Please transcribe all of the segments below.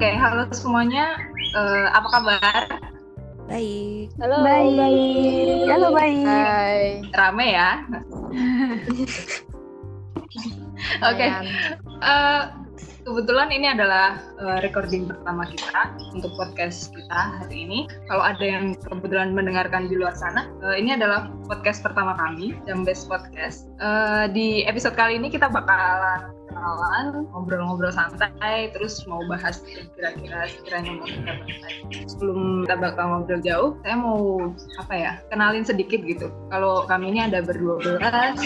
Oke, halo semuanya. Eh, apa kabar? Baik. Halo, Baik. baik. Halo, baik. Hai. Rame ya? Oke. Lumayan. Eh, kebetulan ini adalah eh, recording pertama kita untuk podcast kita hari ini. Kalau ada yang kebetulan mendengarkan di luar sana, eh, ini adalah podcast pertama kami, Jambes Podcast. Eh, di episode kali ini kita bakalan kenalan, ngobrol-ngobrol santai, terus mau bahas kira-kira sekiranya mau kita bahas. Sebelum kita bakal ngobrol jauh, saya mau apa ya, kenalin sedikit gitu. Kalau kami ini ada berdua belas,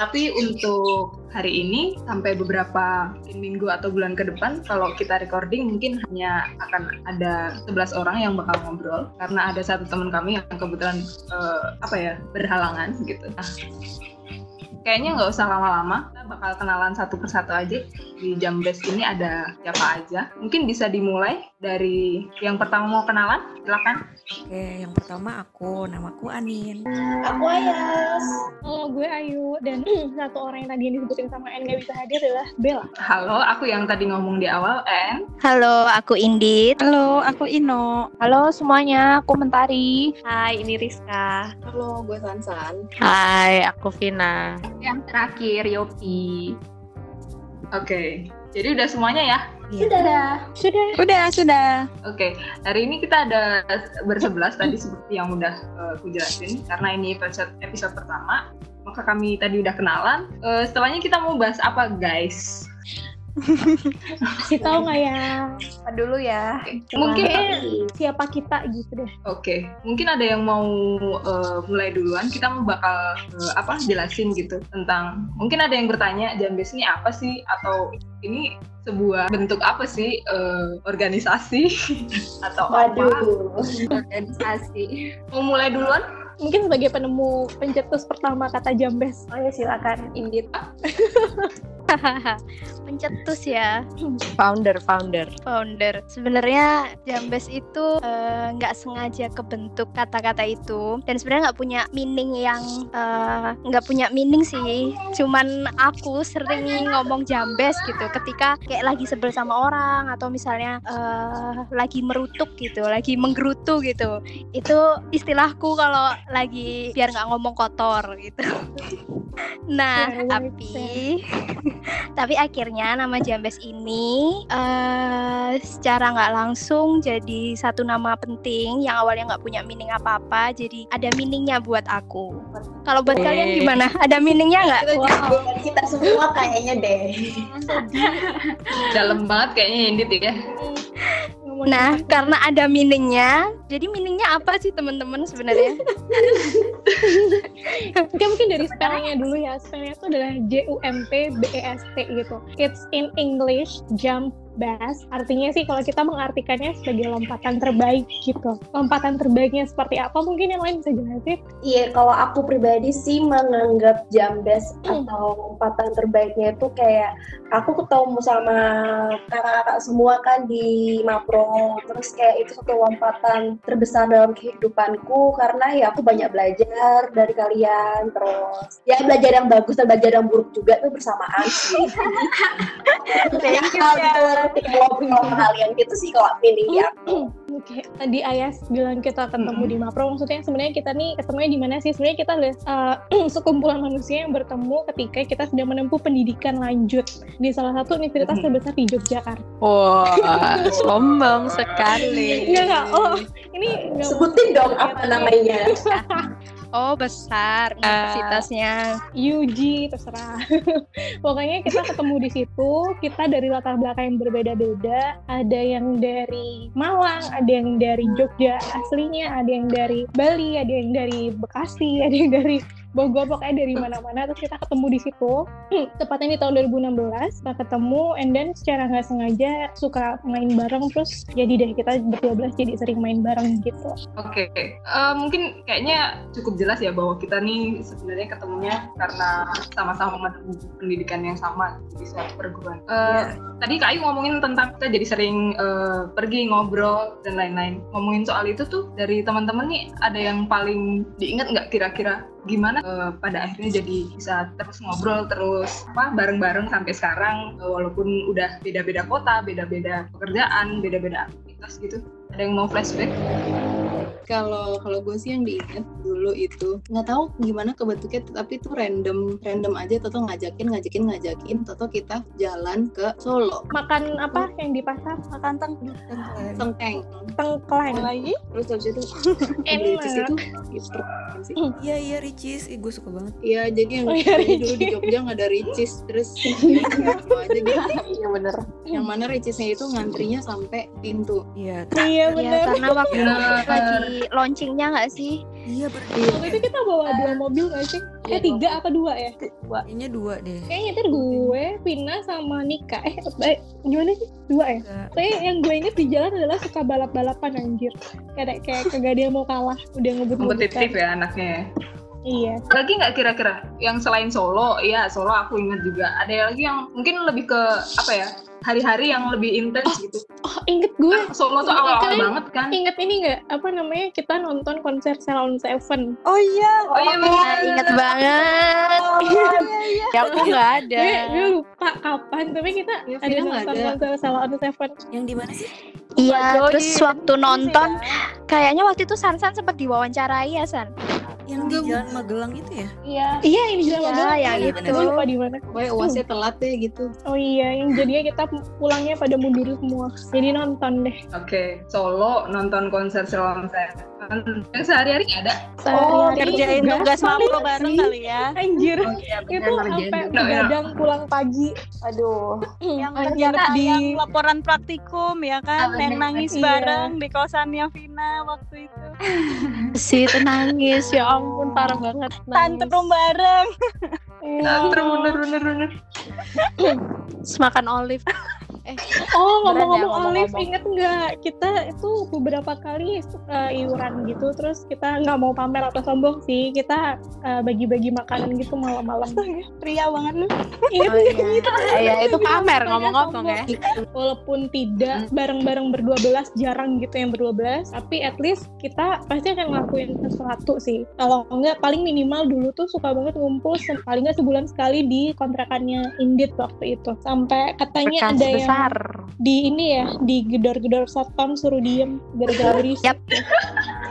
tapi untuk hari ini sampai beberapa minggu atau bulan ke depan kalau kita recording mungkin hanya akan ada 11 orang yang bakal ngobrol karena ada satu teman kami yang kebetulan eh, apa ya berhalangan gitu. Nah, kayaknya nggak usah lama-lama, bakal kenalan satu persatu aja. Di Jambes ini ada siapa aja. Mungkin bisa dimulai dari yang pertama mau kenalan, silakan. Oke, yang pertama aku, namaku Anin. Aku Ayas. Oh, gue Ayu dan satu orang yang tadi yang disebutin sama En gak bisa hadir adalah Bella. Halo, aku yang tadi ngomong di awal, En. Halo, aku Indit. Halo, aku Ino. Halo semuanya, aku Mentari. Hai, ini Rizka. Halo, gue Sansan. Hai, aku Vina. Yang terakhir Yopi. Oke, jadi udah semuanya ya? Sudah. Sudah. Udah, sudah. Oke, hari ini kita ada bersebelas tadi seperti yang udah eh, aku jelasin karena ini episode episode pertama. Maka kami tadi udah kenalan. Eh, setelahnya kita mau bahas apa, guys? Kasih tahu nggak ya? Apa dulu ya? Mungkin siapa kita gitu deh. Oke, mungkin ada yang mau eh, mulai duluan. Kita mau bakal eh, apa jelasin gitu tentang. Mungkin ada yang bertanya, Jambes ini apa sih? Atau ini sebuah bentuk apa sih? Eh, organisasi atau apa? Waduh. Organisasi. Mau mulai duluan? Mungkin sebagai penemu pencetus pertama kata Jambes. Oh ya silakan Indit. Pencetus ya, Founder, founder. founder. Sebenarnya Jambes itu eh, nggak sengaja kebentuk kata-kata itu dan sebenarnya nggak punya meaning yang eh, nggak punya meaning sih. Cuman aku sering ngomong Jambes gitu ketika kayak lagi sebel sama orang atau misalnya eh, lagi merutuk gitu, lagi menggerutu gitu. Itu istilahku kalau lagi biar nggak ngomong kotor gitu. Nah, Very tapi tapi akhirnya nama Jambes ini eh secara nggak langsung jadi satu nama penting yang awalnya nggak punya meaning apa-apa, jadi ada meaningnya buat aku. Kalau buat kalian Oke. gimana? Ada meaningnya nggak? Wow. Kita semua kayaknya deh. Dalam banget kayaknya Indit ya. Nah, karena ada meaningnya, jadi meaningnya apa sih teman-teman sebenarnya? Oke, mungkin dari spellingnya dulu ya. Spellingnya itu adalah J U M P B E S T gitu. It's in English jump bass. Artinya sih kalau kita mengartikannya sebagai lompatan terbaik gitu. Lompatan terbaiknya seperti apa? Mungkin yang lain bisa jelasin. Iya, kalau aku pribadi sih menganggap Jambes atau lompatan terbaiknya itu kayak aku ketemu sama kakak-kakak semua kan di Mapro. Terus kayak itu satu lompatan terbesar dalam kehidupanku karena ya aku banyak belajar dari kalian. Terus ya belajar yang bagus dan belajar yang buruk juga tuh bersamaan sih. Kayak hal ngobrol sama kalian gitu sih kalau feeling ya. Oke, tadi Ayas bilang kita ketemu Mm-mm. di Mapro. Maksudnya sebenarnya kita nih ketemunya di mana sih? Sebenarnya kita adalah uh, sekumpulan manusia yang bertemu ketika kita sedang menempuh pendidikan lanjut di salah satu universitas terbesar di Yogyakarta. Wah, sombong sekali. Enggak, enggak. Oh, ini enggak Sebutin dong apa namanya. Oh, besar universitasnya. UG terserah. Pokoknya kita ketemu di situ, kita dari latar belakang yang berbeda-beda. Ada yang dari Malang, ada yang dari Jogja aslinya, ada yang dari Bali, ada yang dari Bekasi, ada yang dari Bogor, pokoknya dari mana-mana. Terus kita ketemu di situ, tepatnya di tahun 2016. Kita ketemu, and then secara nggak sengaja suka main bareng, terus jadi deh kita berdua belas jadi sering main bareng gitu. Oke, eh, mungkin kayaknya cukup jelas ya bahwa kita nih sebenarnya ketemunya karena sama-sama pendidikan yang sama di suatu perguruan. Eh, Tadi Kak Ayu ngomongin tentang kita jadi sering eh, pergi ngobrol dan lain-lain. Ngomongin soal itu tuh dari teman-teman nih ada yang paling diingat nggak kira-kira gimana eh, pada akhirnya jadi bisa terus ngobrol terus apa bareng-bareng sampai sekarang eh, walaupun udah beda-beda kota, beda-beda pekerjaan, beda-beda aktivitas gitu. Ada yang mau flashback? kalau kalau gue sih yang diingat dulu itu nggak tahu gimana kebentuknya tapi itu random random aja Toto ngajakin ngajakin ngajakin Toto kita jalan ke Solo Makan apa yang di pasar? Makan teng. Tengkeng Tengkleng. lagi? terus habis itu cheese itu sih Iya iya Ricis, gue suka banget. Iya, jadi yang Oh, iya, jadi dulu di Jogja nggak ada ricis, terus aja gitu. Iya bener. Yang mana ricisnya itu ngantrinya sampai pintu. Iya, Iya Iya, bener. karena waktu Bener. lagi launchingnya nggak sih? Iya bener. Waktu itu kita bawa dua mobil gak sih? Eh Iya, tiga apa dua ya? Kayaknya dua deh. Kayaknya itu gue, Vina sama Nika. Eh, eh gimana sih? Dua ya? Tapi yang gue inget di jalan adalah suka balap-balapan anjir. Kayak kayak kagak ada yang mau kalah, udah ngebut Kompetitif ya anaknya. ya. Iya. Lagi nggak kira-kira yang selain Solo? Iya Solo aku ingat juga. Ada lagi yang mungkin lebih ke apa ya? Hari-hari yang lebih intens gitu. Oh, inget gue. Kan Solo tuh awal-awal banget kan. Inget ini nggak? Apa namanya? Kita nonton konser Salon Seven. Oh iya. Oh iya Nah, benar. inget banget. Ya aku nggak ada. Gue, gue lupa kapan, tapi kita Ya, ada nonton konser Salon Seven. Yang di mana sih? Iya, Oh, terus waktu di- nonton, ya. kayaknya waktu itu Sansan sempat diwawancarai ya San. Yang di Jalan Magelang itu ya? Iya. Iya, ini jalan Iya, Magelang. yang Iya, itu. bener. Gue lupa di mana. Pokoknya uasnya telat deh gitu. Oh iya, yang jadinya kita pulangnya pada mundur semua. Jadi nonton deh. Oke, Solo nonton konser Shalom Yang sehari-hari nggak ada. Sehari-hari Kerjain tugas makro bareng kali ya. Anjir. iya, itu sampai begadang pulang pagi. Aduh. Yang Oh, kerja di yang laporan praktikum ya kan, Ah, yang bener. nangis Iya. bareng di kosannya Vina waktu itu. Si itu nangis, ya ampun parah banget. Tantrum bareng. Iya. Tantrum bener-bener bener. Terus makan olive. Oh ngomong-ngomong Beneran ya, Olive ngomong-ngomong. inget nggak kita itu beberapa kali uh, iuran gitu terus kita nggak mau pamer atau sombong sih kita uh, bagi-bagi makanan gitu malam-malam Pria banget lu. inget Oh, nggak iya. gitu Iya, itu pamer ngomong-ngomong ya. walaupun tidak bareng-bareng berdua belas jarang gitu yang berdua belas tapi at least kita pasti akan ngelakuin sesuatu sih kalau enggak paling minimal dulu tuh suka banget ngumpul paling nggak sebulan sekali di kontrakannya Indit waktu itu sampai katanya Bekas ada yang besar. di ini ya di gedor-gedor satpam suruh diem gara-gara berisik Yap.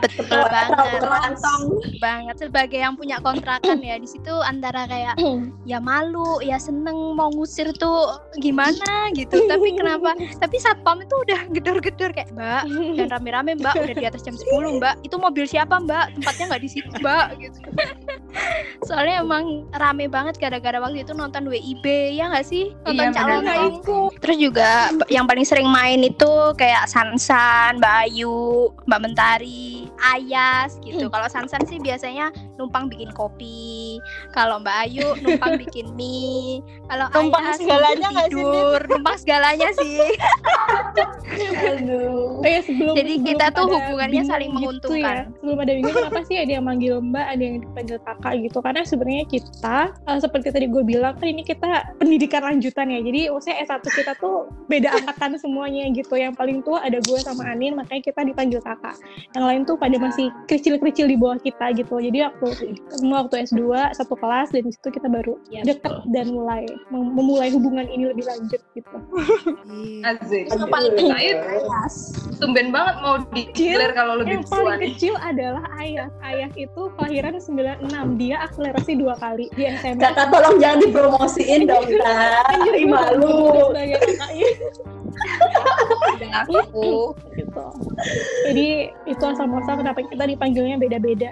Betul banget. Kantong. banget sebagai yang punya kontrakan ya di situ antara kayak ya malu ya seneng mau ngusir tuh gimana gitu tapi kenapa tapi satpam itu udah gedor-gedor kayak mbak dan rame-rame mbak udah di atas jam 10 mbak itu mobil siapa mbak tempatnya nggak di situ mbak gitu soalnya emang rame banget gara-gara waktu itu nonton WIB ya nggak sih nonton Iya. Lontong. terus juga yang paling sering main itu kayak Sansan Mbak Ayu Mbak Mentari Ayas gitu kalau Sansan sih biasanya numpang bikin kopi kalau Mbak Ayu numpang bikin mie kalau Numpang Ayas segalanya nggak sih, tidur numpang segalanya sih Aduh. Oh ya sebelum Jadi sebelum kita tuh hubungannya saling gitu menguntungkan. ya. Sebelum ada bingung kenapa sih ada yang manggil Mbak, ada yang dipanggil kakak gitu. Karena sebenarnya kita eh, seperti tadi gue bilang kan ini kita pendidikan lanjutan ya. Jadi maksudnya S1 kita tuh beda angkatan semuanya gitu. Yang paling tua ada gue sama Anin, makanya kita dipanggil kakak. Yang lain tuh pada masih kecil-kecil di bawah kita gitu. Jadi waktu semua waktu S2 satu kelas dan di situ kita baru deket dan mulai mem- memulai hubungan ini lebih lanjut gitu. Azik. Aduh. Said, tumben banget mau declare kalau lebih yang tua paling kecil adalah Ayah. Ayah itu kelahiran 96. Dia akselerasi dua kali di SMA. Kakak tolong jangan dipromosiin dong, Kak. Ih, malu. Aku gitu. Jadi itu asal muasal kenapa kita dipanggilnya beda-beda.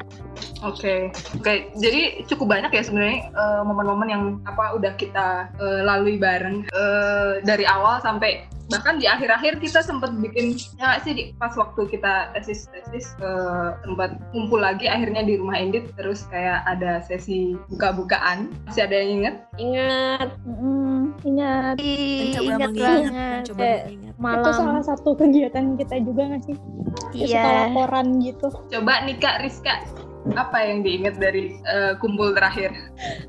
Oke, oke. Jadi cukup banyak ya sebenarnya eh, momen-momen yang apa udah kita eh, lalui bareng eh, dari awal sampai bahkan di akhir-akhir kita sempat bikin ya nggak sih di, pas waktu kita tesis tesis eh, sempat kumpul lagi akhirnya di rumah Indit terus kayak ada sesi buka-bukaan masih ada yang inget? Ingat. Ingat Mencoba ingat mengingat, banget mencoba Eh, mengingat. itu malam salah satu kegiatan kita juga nggak sih? Ya, iya laporan gitu. Coba Nika, Rizka, apa yang diingat dari eh, kumpul terakhir?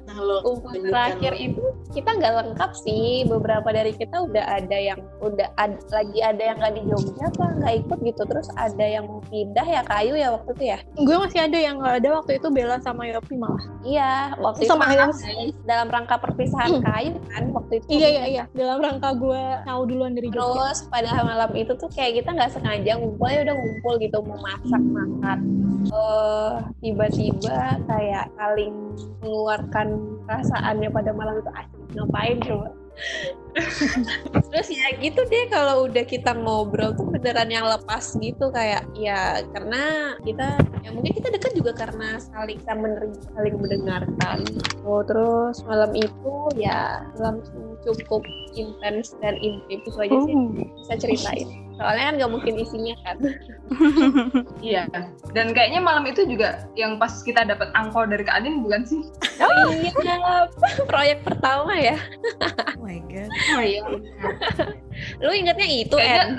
Nah, Kalau kumpul terakhir lo. itu kita nggak lengkap sih. Beberapa dari kita udah ada yang udah ad- lagi ada yang nggak di Jogja apa nggak ikut gitu. Terus ada yang mau pindah ya kayu ya waktu itu ya? Gue masih ada yang nggak ada waktu itu Bella sama Yopi malah. Iya waktu Sama itu yang- guys, dalam rangka perpisahan kayu kan waktu itu. Iya iya iya. Dalam rangka gue tahu duluan dari Jogja. Terus pada malam itu tuh kayak kita nggak sengaja ngumpul ya udah ngumpul gitu mau masak makan. Eh tiba-tiba kayak saling mengeluarkan perasaannya pada malam itu asik ngapain coba. Terus ya gitu deh kalau udah kita ngobrol tuh beneran yang lepas gitu kayak ya karena kita ya mungkin kita dekat juga karena saling kita menerima saling mendengarkan. Oh terus malam itu ya langsung cukup intens dan intim itu aja sih bisa ceritain soalnya kan nggak mungkin isinya kan Iya. Dan kayaknya malam itu juga yang pas kita dapat angkor dari Kak Adin bukan sih? oh iya proyek pertama ya Oh my god. Oh iya. lu ingetnya itu Kayaknya En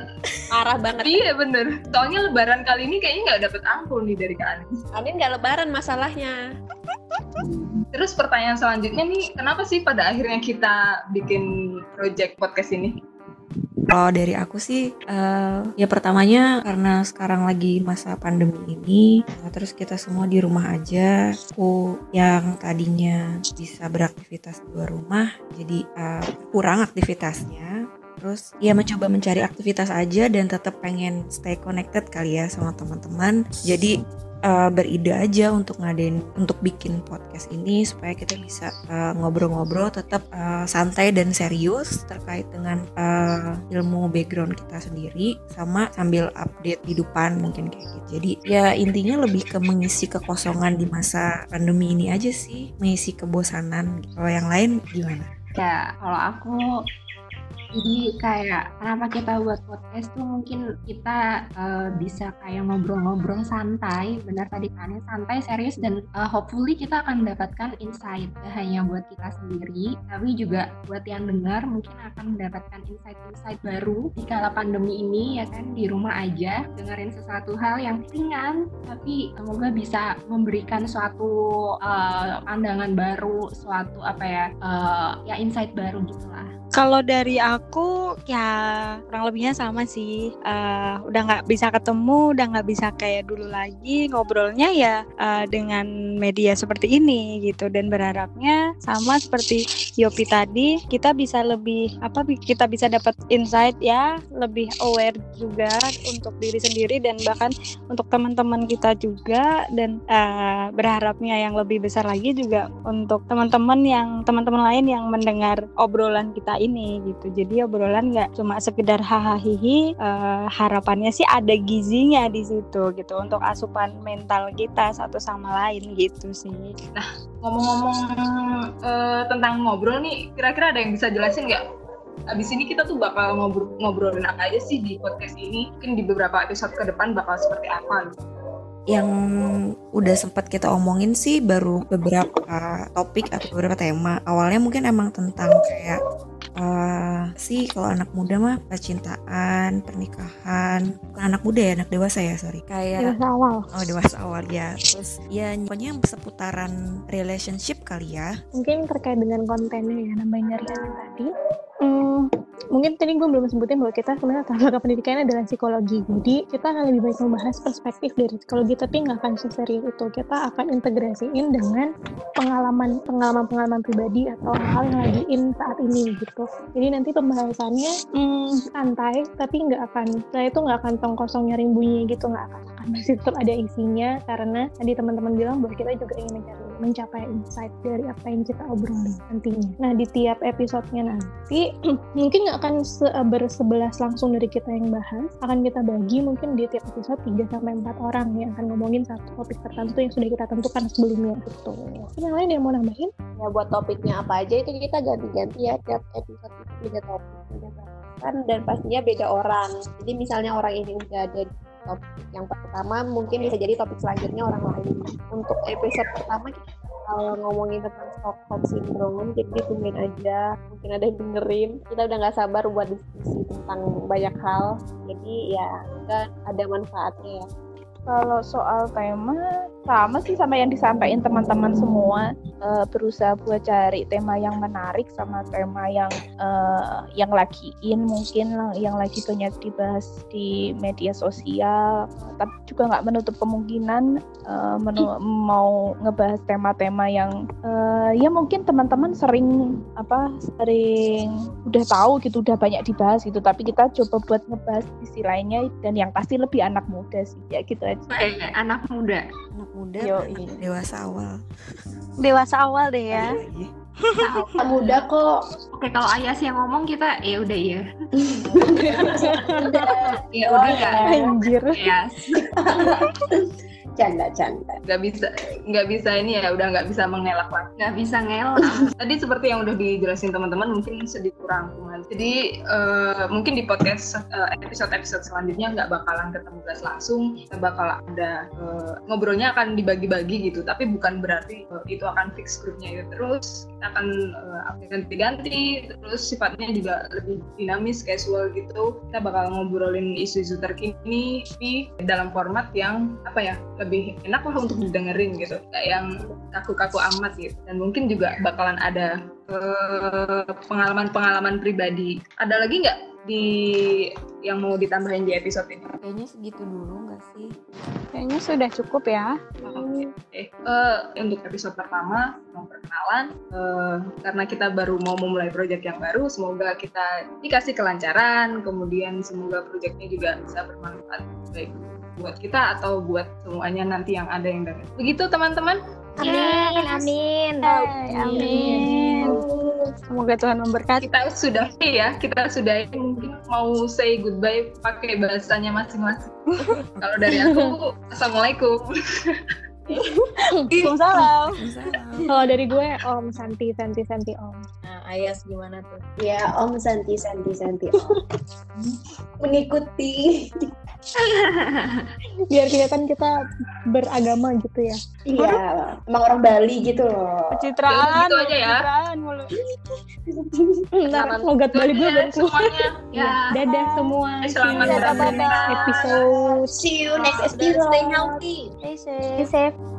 parah banget iya bener. Soalnya lebaran kali ini kayaknya nggak dapat angkor nih dari Kak Adin. Anin nggak lebaran masalahnya Terus pertanyaan selanjutnya nih, kenapa sih pada akhirnya kita bikin project podcast ini? Kalau dari aku sih, eh, ya pertamanya karena sekarang lagi masa pandemi ini, eh, terus kita semua di rumah aja. Aku yang tadinya bisa beraktivitas di luar rumah, jadi eh, kurang aktivitasnya. Terus ya mencoba mencari aktivitas aja dan tetap pengen stay connected kali ya sama teman-teman. Jadi eh, beride aja untuk ngadain untuk bikin podcast ini supaya kita bisa eh, ngobrol-ngobrol tetap eh, santai dan serius terkait dengan eh, ilmu background kita sendiri sama sambil update kehidupan mungkin kayak gitu. Jadi ya intinya lebih ke mengisi kekosongan di masa pandemi ini aja sih, mengisi kebosanan. Kalau yang lain gimana? Ya, kalau aku jadi kayak kenapa kita buat podcast tuh mungkin kita eh, bisa kayak ngobrol-ngobrol santai, benar tadi kan santai, serius dan eh, hopefully kita akan mendapatkan insight. Gak hanya buat kita sendiri, tapi juga buat yang dengar mungkin akan mendapatkan insight-insight baru. Di kala pandemi ini ya kan di rumah aja dengerin sesuatu hal yang ringan tapi semoga bisa memberikan suatu eh, pandangan baru, suatu apa ya eh, ya insight baru gitulah. Kalau dari aku ya kurang lebihnya sama sih. Eh, udah nggak bisa ketemu, udah nggak bisa kayak dulu lagi ngobrolnya ya eh, dengan media seperti ini gitu. Dan berharapnya sama seperti Yopi tadi kita bisa lebih apa kita bisa dapat insight ya, lebih aware juga untuk diri sendiri dan bahkan untuk teman-teman kita juga dan eh, berharapnya yang lebih besar lagi juga untuk teman-teman yang teman-teman lain yang mendengar obrolan kita ini gitu. Jadi obrolan nggak cuma sekedar hahaha hihi, eh, harapannya sih ada gizinya di situ gitu untuk asupan mental kita satu sama lain gitu sih. Ngomong-ngomong eh, tentang ngobrol nih, kira-kira ada yang bisa jelasin nggak? Abis ini kita tuh bakal ngobrol ngobrolin apa aja sih di podcast ini? Mungkin di beberapa episode ke depan bakal seperti apa? gitu. yang udah sempat kita omongin sih baru beberapa topik atau beberapa tema. Awalnya mungkin emang tentang kayak eh sih kalau anak muda mah percintaan, pernikahan. Bukan anak muda ya, anak dewasa ya, sorry. Kayak dewasa awal oh dewasa awal ya. Terus ya pokoknya seputaran relationship kali ya. mungkin terkait dengan kontennya ya nambahin dari tadi Hmm, mungkin tadi gue belum sebutin bahwa kita sebenarnya latar pendidikannya adalah psikologi. Jadi kita akan lebih baik membahas perspektif dari psikologi tapi nggak akan seserius itu. Kita akan integrasiin dengan pengalaman pengalaman pengalaman pribadi atau hal yang lagi in saat ini gitu. Jadi nanti pembahasannya hmm, santai tapi nggak akan saya itu nggak akan tong kosong nyaring bunyi gitu. Nggak akan masih tetap ada isinya. Karena tadi teman-teman bilang bahwa kita juga ingin mencari mencapai insight dari apa yang kita obrolin nantinya. Nah di tiap episodenya nanti mungkin nggak akan se- bersebelas langsung dari kita yang bahas, akan kita bagi mungkin di tiap episode 3 sampai empat orang yang akan ngomongin satu topik tertentu yang sudah kita tentukan sebelumnya gitu. Yang lain yang mau nambahin? ya buat topiknya apa aja itu kita ganti-ganti ya tiap episode itu beda topik beda bahasan dan pastinya beda orang jadi misalnya orang ini udah ada topik yang pertama mungkin bisa jadi topik selanjutnya orang lain untuk episode pertama kita bakal ngomongin tentang Stockholm Syndrome jadi ditungguin aja. Mungkin ada yang dengerin. Kita udah nggak sabar buat diskusi tentang banyak hal. Jadi ya kita ada manfaatnya ya. Kalau soal tema sama sih sama yang disampaikan teman-teman semua. Eh, berusaha buat cari tema yang menarik sama tema yang eh, yang lagi in mungkin yang lagi banyak dibahas di media sosial. Tapi juga nggak menutup kemungkinan eh, menu- mau ngebahas tema-tema yang eh, ya mungkin teman-teman sering apa sering udah tahu gitu udah banyak dibahas gitu. Tapi kita coba buat ngebahas sisi lainnya dan yang pasti lebih anak muda sih. Ya gitu aja. Anak muda. Muda Yoi. dewasa awal Dewasa awal deh ya. Lagi. Anak muda kok. Oke, kalau Ayas yang ngomong kita ya udah ya. Ya udah ya. nggak anjir Ayas. Canda, canda. nggak bisa nggak bisa ini ya udah nggak bisa mengelak lagi. Nggak bisa ngelak. tadi seperti yang udah dijelasin teman-teman mungkin sedikit kurang. Jadi eh, mungkin di podcast eh, episode-episode selanjutnya nggak bakalan ketemu guys langsung. Kita bakal ada eh, ngobrolnya akan dibagi-bagi gitu. Tapi bukan berarti eh, itu akan fix grupnya gitu terus kita akan eh, ganti-ganti. Terus sifatnya juga lebih dinamis casual gitu. Kita bakal ngobrolin isu-isu terkini di dalam format yang apa ya lebih enak lah untuk didengerin gitu. Kayak yang kaku-kaku amat gitu. Dan mungkin juga bakalan ada eh, pengalaman-pengalaman pribadi. Ada lagi nggak di yang mau ditambahin di episode ini? Kayaknya segitu dulu nggak sih? Kayaknya sudah cukup ya. Oke, Eh, eh, untuk episode pertama mau perkenalan. Eh, karena kita baru mau memulai proyek yang baru, semoga kita dikasih kelancaran, kemudian semoga proyeknya juga bisa bermanfaat. Baik buat kita atau buat semuanya nanti yang ada yang dengar. Begitu teman-teman. Amin, amin. Amin. Semoga Tuhan memberkati. Kita sudah ya, kita sudah mungkin mau say goodbye pakai bahasanya masing-masing. Kalau dari aku, assalamualaikum. Waalaikumsalam. Salam. kalau dari gue om Santi Santi Santi om Ayas gimana tuh? Ya, Om Santi, Santi, Santi. Om. Mengikuti. biar kelihatan kita beragama gitu ya Iya, emang orang Bali gitu loh. Pencitraan, Gitu aja ya. pencitraan mulu. ntar logat balik gue Ya, keluar semuanya. Ya. dadah semua Selamat See you beraktivitas. next episode See you next Stay episode. healthy. Stay safe. Stay safe.